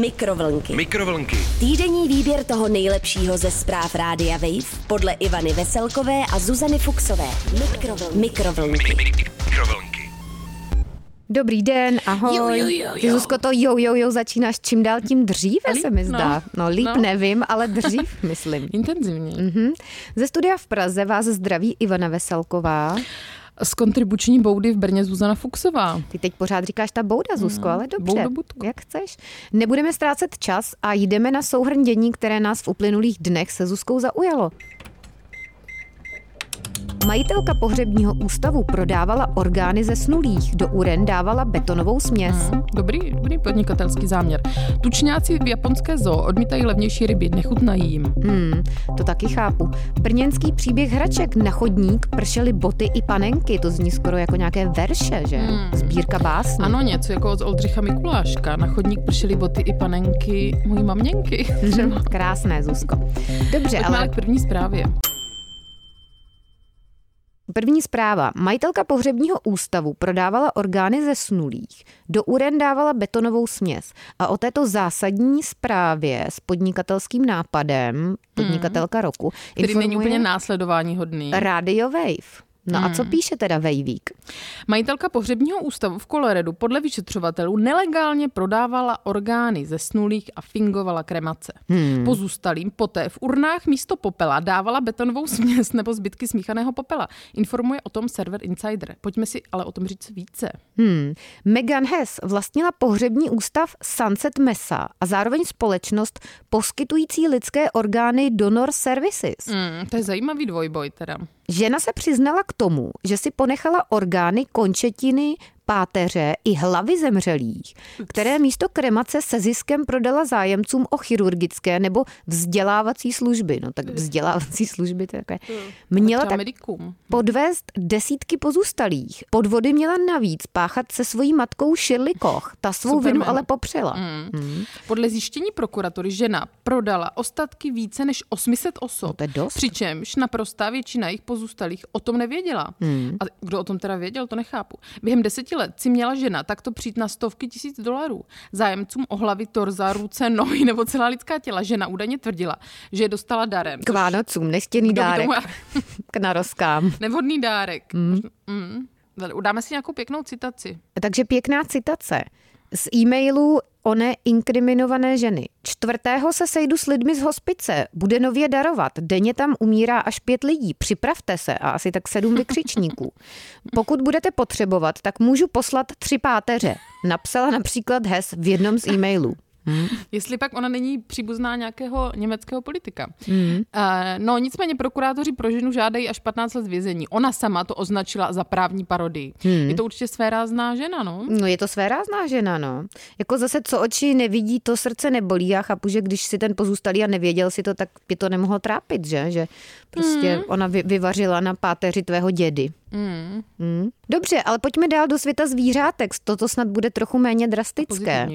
Mikrovlnky. Mikrovlnky. Týdenní výběr toho nejlepšího ze zpráv Rádia Wave podle Ivany Veselkové a Zuzany Fuxové. Mikrovlnky. Mikrovlnky. Mikrovlnky. Dobrý den, ahoj. Jo, jo, jo, Ty jo. Zuzko, to jo, jo, jo začínáš čím dál tím dříve, Líp, se mi no. zdá. No, líp No. nevím, ale dřív, myslím. Intenzivně. Mhm. Ze studia v Praze vás zdraví Ivana Veselková. Z kontribuční boudy v Brně Zuzana Fuxová. Ty teď pořád říkáš ta bouda, Zuzko, ale dobře, boudobudko. jak chceš. Nebudeme ztrácet čas a jdeme na souhrn dění, které nás v uplynulých dnech se Zuzkou zaujalo. Majitelka pohřebního ústavu prodávala orgány ze snulých, do uren dávala betonovou směs. Hmm, Dobrý, dobrý podnikatelský záměr. Tučňáci v japonské zoo odmítají levnější ryby, nechutnají jim. Hmm, to taky chápu. Brněnský příběh hraček na chodník pršely boty i panenky, to zní skoro jako nějaké verše, že? Hmm. Sbírka básní. Ano, něco jako od Oldřicha Mikuláška. Na chodník pršely boty i panenky mojí maměnky. Krásné, Zuzko. Dobře, Pojďme ale ale k první zprávě. První zpráva. Majitelka pohřebního ústavu prodávala orgány ze snulých, do uren dávala betonovou směs. A o této zásadní zprávě s podnikatelským nápadem, podnikatelka roku, Který není úplně následování hodný. Radio Wave. No a co píše teda Vejvík? Majitelka pohřebního ústavu v Koloredu podle vyšetřovatelů nelegálně prodávala orgány ze snulých a fingovala kremace. Hmm. Pozůstalým poté v urnách místo popela dávala betonovou směs nebo zbytky smíchaného popela. Informuje o tom server Insider. Pojďme si ale o tom říct více. Hmm. Megan Hess vlastnila pohřební ústav Sunset Mesa a zároveň společnost poskytující lidské orgány Donor Services. Hmm, to je zajímavý dvojboj teda. Žena se přiznala k tomu, že si ponechala orgány, končetiny, páteře i hlavy zemřelých, které místo kremace se ziskem prodala zájemcům o chirurgické nebo vzdělávací služby. No tak vzdělávací služby to je takové. Měla Třeba tak podvést desítky pozůstalých. Podvody měla navíc páchat se svojí matkou Shirley Koch. Ta svou Super vinu ale popřela. Hmm. Podle zjištění prokuratury žena prodala ostatky více než 800 osob. No to je dost. Přičemž naprostá většina jejich pozůstalých o tom nevěděla. Hmm. A kdo o tom teda věděl, to nechápu. Během deseti let si měla žena takto přijít na stovky tisíc dolarů. Zájemcům o hlavy, torza, ruce, nohy nebo celá lidská těla žena údajně tvrdila, že je dostala darem. K Vánocům, by dárek. tomu- K narozkám. Nevhodný dárek. Mm. Mm. Dáme si nějakou pěknou citaci. Takže pěkná citace z e-mailu oné inkriminované ženy. Čtvrtého se sejdu s lidmi z hospice. Bude nově darovat. Denně tam umírá až pět lidí. Připravte se a asi tak sedm vykřičníků. Pokud budete potřebovat, tak můžu poslat tři páteře. Napsala například Hes v jednom z e-mailů. Jestli pak ona není příbuzná nějakého německého politika. Hmm. Uh, no nicméně prokurátoři pro ženu žádají až 15 let vězení. Ona sama to označila za právní parodii. Hmm. Je to určitě svérázná žena, no. No je to své rázná žena, no. Jako zase, co oči nevidí, to srdce nebolí. Já chápu, že když si ten pozůstalý a nevěděl si to, tak by to nemohlo trápit, že? Že prostě Hmm. ona vy, vyvařila na páteři tvého dědy. Mm. Hmm. Dobře, ale pojďme dál do světa zvířátek. Toto snad bude trochu méně drastické.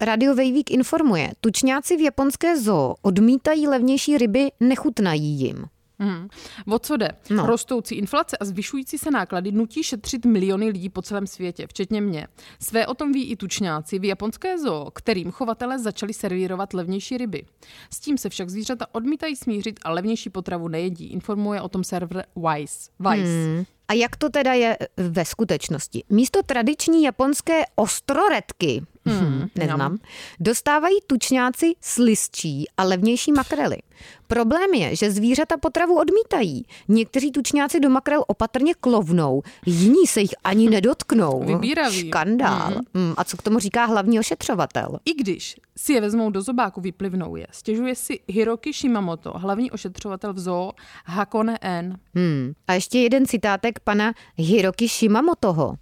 Radio Vejvík informuje, tučňáci v japonské zoo odmítají levnější ryby, nechutnají jim. Mm. O co jde? No. Rostoucí inflace a zvyšující se náklady nutí šetřit miliony lidí po celém světě, včetně mě. Své o tom ví i tučňáci v japonské zoo, kterým chovatelé začali servírovat levnější ryby. S tím se však zvířata odmítají smířit a levnější potravu nejedí, informuje o tom server Vice. Vice. Hmm. A jak to teda je ve skutečnosti? Místo tradiční japonské ostroretky, hmm, neznám, dostávají tučňáci slizčí a levnější makrely. Problém je, že zvířata potravu odmítají. Někteří tučňáci do makrel opatrně klovnou, jiní se jich ani nedotknou. Vybíravý. Škandál. Mhm. Hmm. A co k tomu říká hlavní ošetřovatel? I když si je vezmou do zobáku, vyplivnou je. Stěžuje si Hiroki Shimamoto, hlavní ošetřovatel v zoo Hakone N. Hmm. A ještě jeden citátek pana Hiroki Shimamotoho.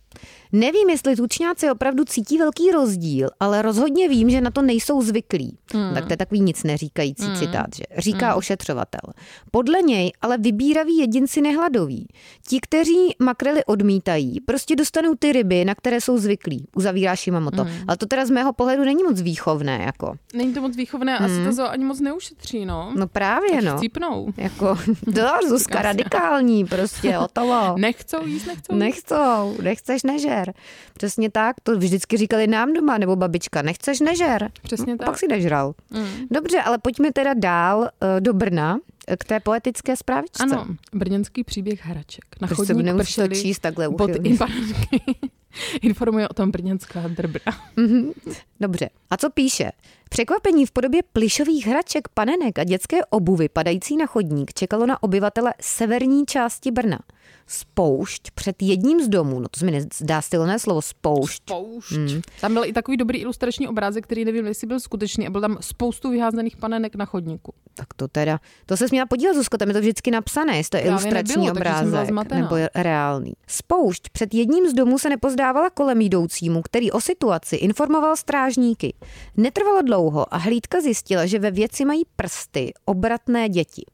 Nevím, jestli tučňáci opravdu cítí velký rozdíl, ale rozhodně vím, že na to nejsou zvyklí. Hmm. Tak to je takový nic neříkající hmm. citát, že? Říká hmm. ošetřovatel. Podle něj ale vybíraví jedinci nehladoví. Ti, kteří makrely odmítají, prostě dostanou ty ryby, na které jsou zvyklí. Uzavírá Shimamoto. Hmm. Ale to teda z mého pohledu není moc výchovné, jako. Není to moc výchovné, hmm. asi to zoo ani moc neušetří, no. No právě, Tak no. Chcípnou. Jako, to Zuzka radikální, prostě, hotovo. Nechcou jíst, nechcou jíst. Nechcou, nechceš nechceš nežer. Přesně tak, to vždycky říkali nám doma, nebo babička, nechceš nežer. Přesně tak. Pak si nežral. Mm. Dobře, ale pojďme teda dál uh, do Brna, k té poetické zprávičce. Ano, brněnský příběh hraček. Na chodník pršeli číst takhle uchylně. Informuje o tom brněnská drbra. Mm-hmm. Dobře. A co píše? Překvapení v podobě plišových hraček, panenek a dětské obuvy padající na chodník čekalo na obyvatele severní části Brna spoušť před jedním z domů. No to se mi nezdá stylné slovo spoušť. Spoušť. Hmm. Tam byl i takový dobrý ilustrační obrázek, který nevím, jestli byl skutečný a byl tam spoustu vyházených panenek na chodníku. Tak to teda, to se směla podívat, Zuzko, tam je to vždycky napsané, jestli to je ilustrační nebylo, obrázek nebo je reálný. Spoušť před jedním z domů se nepozdávala kolem jdoucímu, který o situaci informoval strážníky. Netrvalo dlouho a hlídka zjistila, že ve věci mají prsty obratné děti.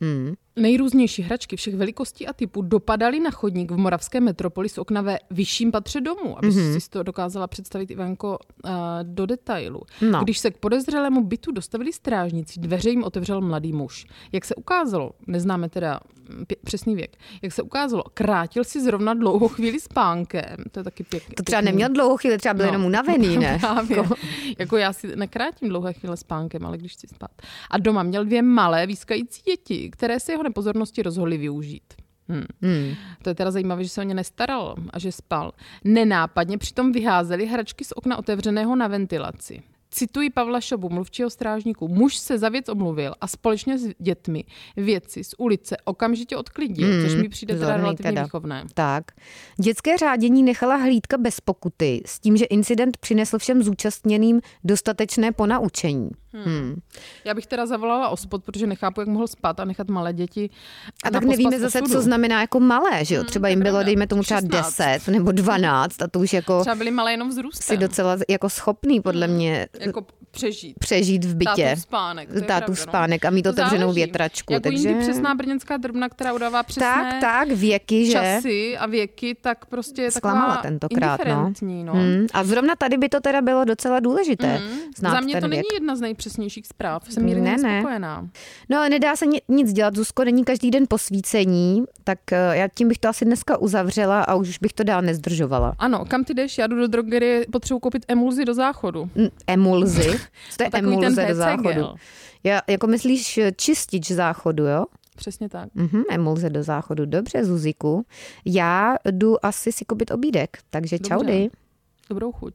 Hmm. Nejrůznější hračky všech velikostí a typů dopadaly na chodník v moravské metropoli z okna ve vyšším patře domu, aby mm-hmm. si to dokázala představit Ivanko uh, do detailu. No. Když se k podezřelému bytu dostavili strážníci, dveře jim otevřel mladý muž. Jak se ukázalo, neznáme teda přesný věk, jak se ukázalo, krátil si zrovna dlouhou chvíli spánkem. To je taky pěkný. To třeba neměl dlouhou chvíli, třeba byl no. jenom unavený, ne? Právě. Jako... jako já si nekrátím dlouhé chvíle spánkem, ale když chci spát. A doma měl dvě malé výskající děti, které se jeho nepozornosti rozhodli využít. Hmm. Hmm. To je teda zajímavé, že se o ně nestaral a že spal. Nenápadně přitom vyházeli hračky z okna otevřeného na ventilaci. Cituji Pavla Šobu, mluvčího strážníku. Muž se za věc omluvil a společně s dětmi věci z ulice okamžitě odklidil, hmm, což mi přijde teda relativně teda. výchovné. Tak. Dětské řádění nechala hlídka bez pokuty s tím, že incident přinesl všem zúčastněným dostatečné ponaučení. Hmm. Hmm. Já bych teda zavolala ospod, protože nechápu, jak mohl spát a nechat malé děti. A tak nevíme zase, co znamená jako malé, že jo? Hmm, třeba jim bylo, dejme tomu třeba 16. 10 nebo 12 a to už jako... Třeba byli malé jenom vzrůstem. Si docela jako schopný, podle hmm. mě. Jako přežít. Přežít v bytě. Tátu spánek. Tátu pravda, no. spánek a mít otevřenou větračku. Jako takže... jindy přesná brněnská drbna, která udává přesné tak, tak, věky, že? časy a věky, tak prostě je Zklamala tentokrát, no. no. Hmm. A zrovna tady by to teda bylo docela důležité. Hmm. Za mě to věk. není jedna z nejpřesnějších zpráv. Jsem mírně ne, spokojená. No ale nedá se nic dělat, Zuzko, není každý den posvícení, tak eh, já tím bych to asi dneska uzavřela a už bych to dál nezdržovala. Ano, kam ty jdeš? Já jdu do drogerie, potřebuji koupit emulzi do záchodu. emulzi? Co to je emulze do záchodu? Já, jako myslíš eh, čistič záchodu, jo? Přesně tak. Mm-hmm, emulze do záchodu. Dobře, Zuziku. Já jdu asi si koupit obídek, takže Dobře. čaudy. Dobrou chuť.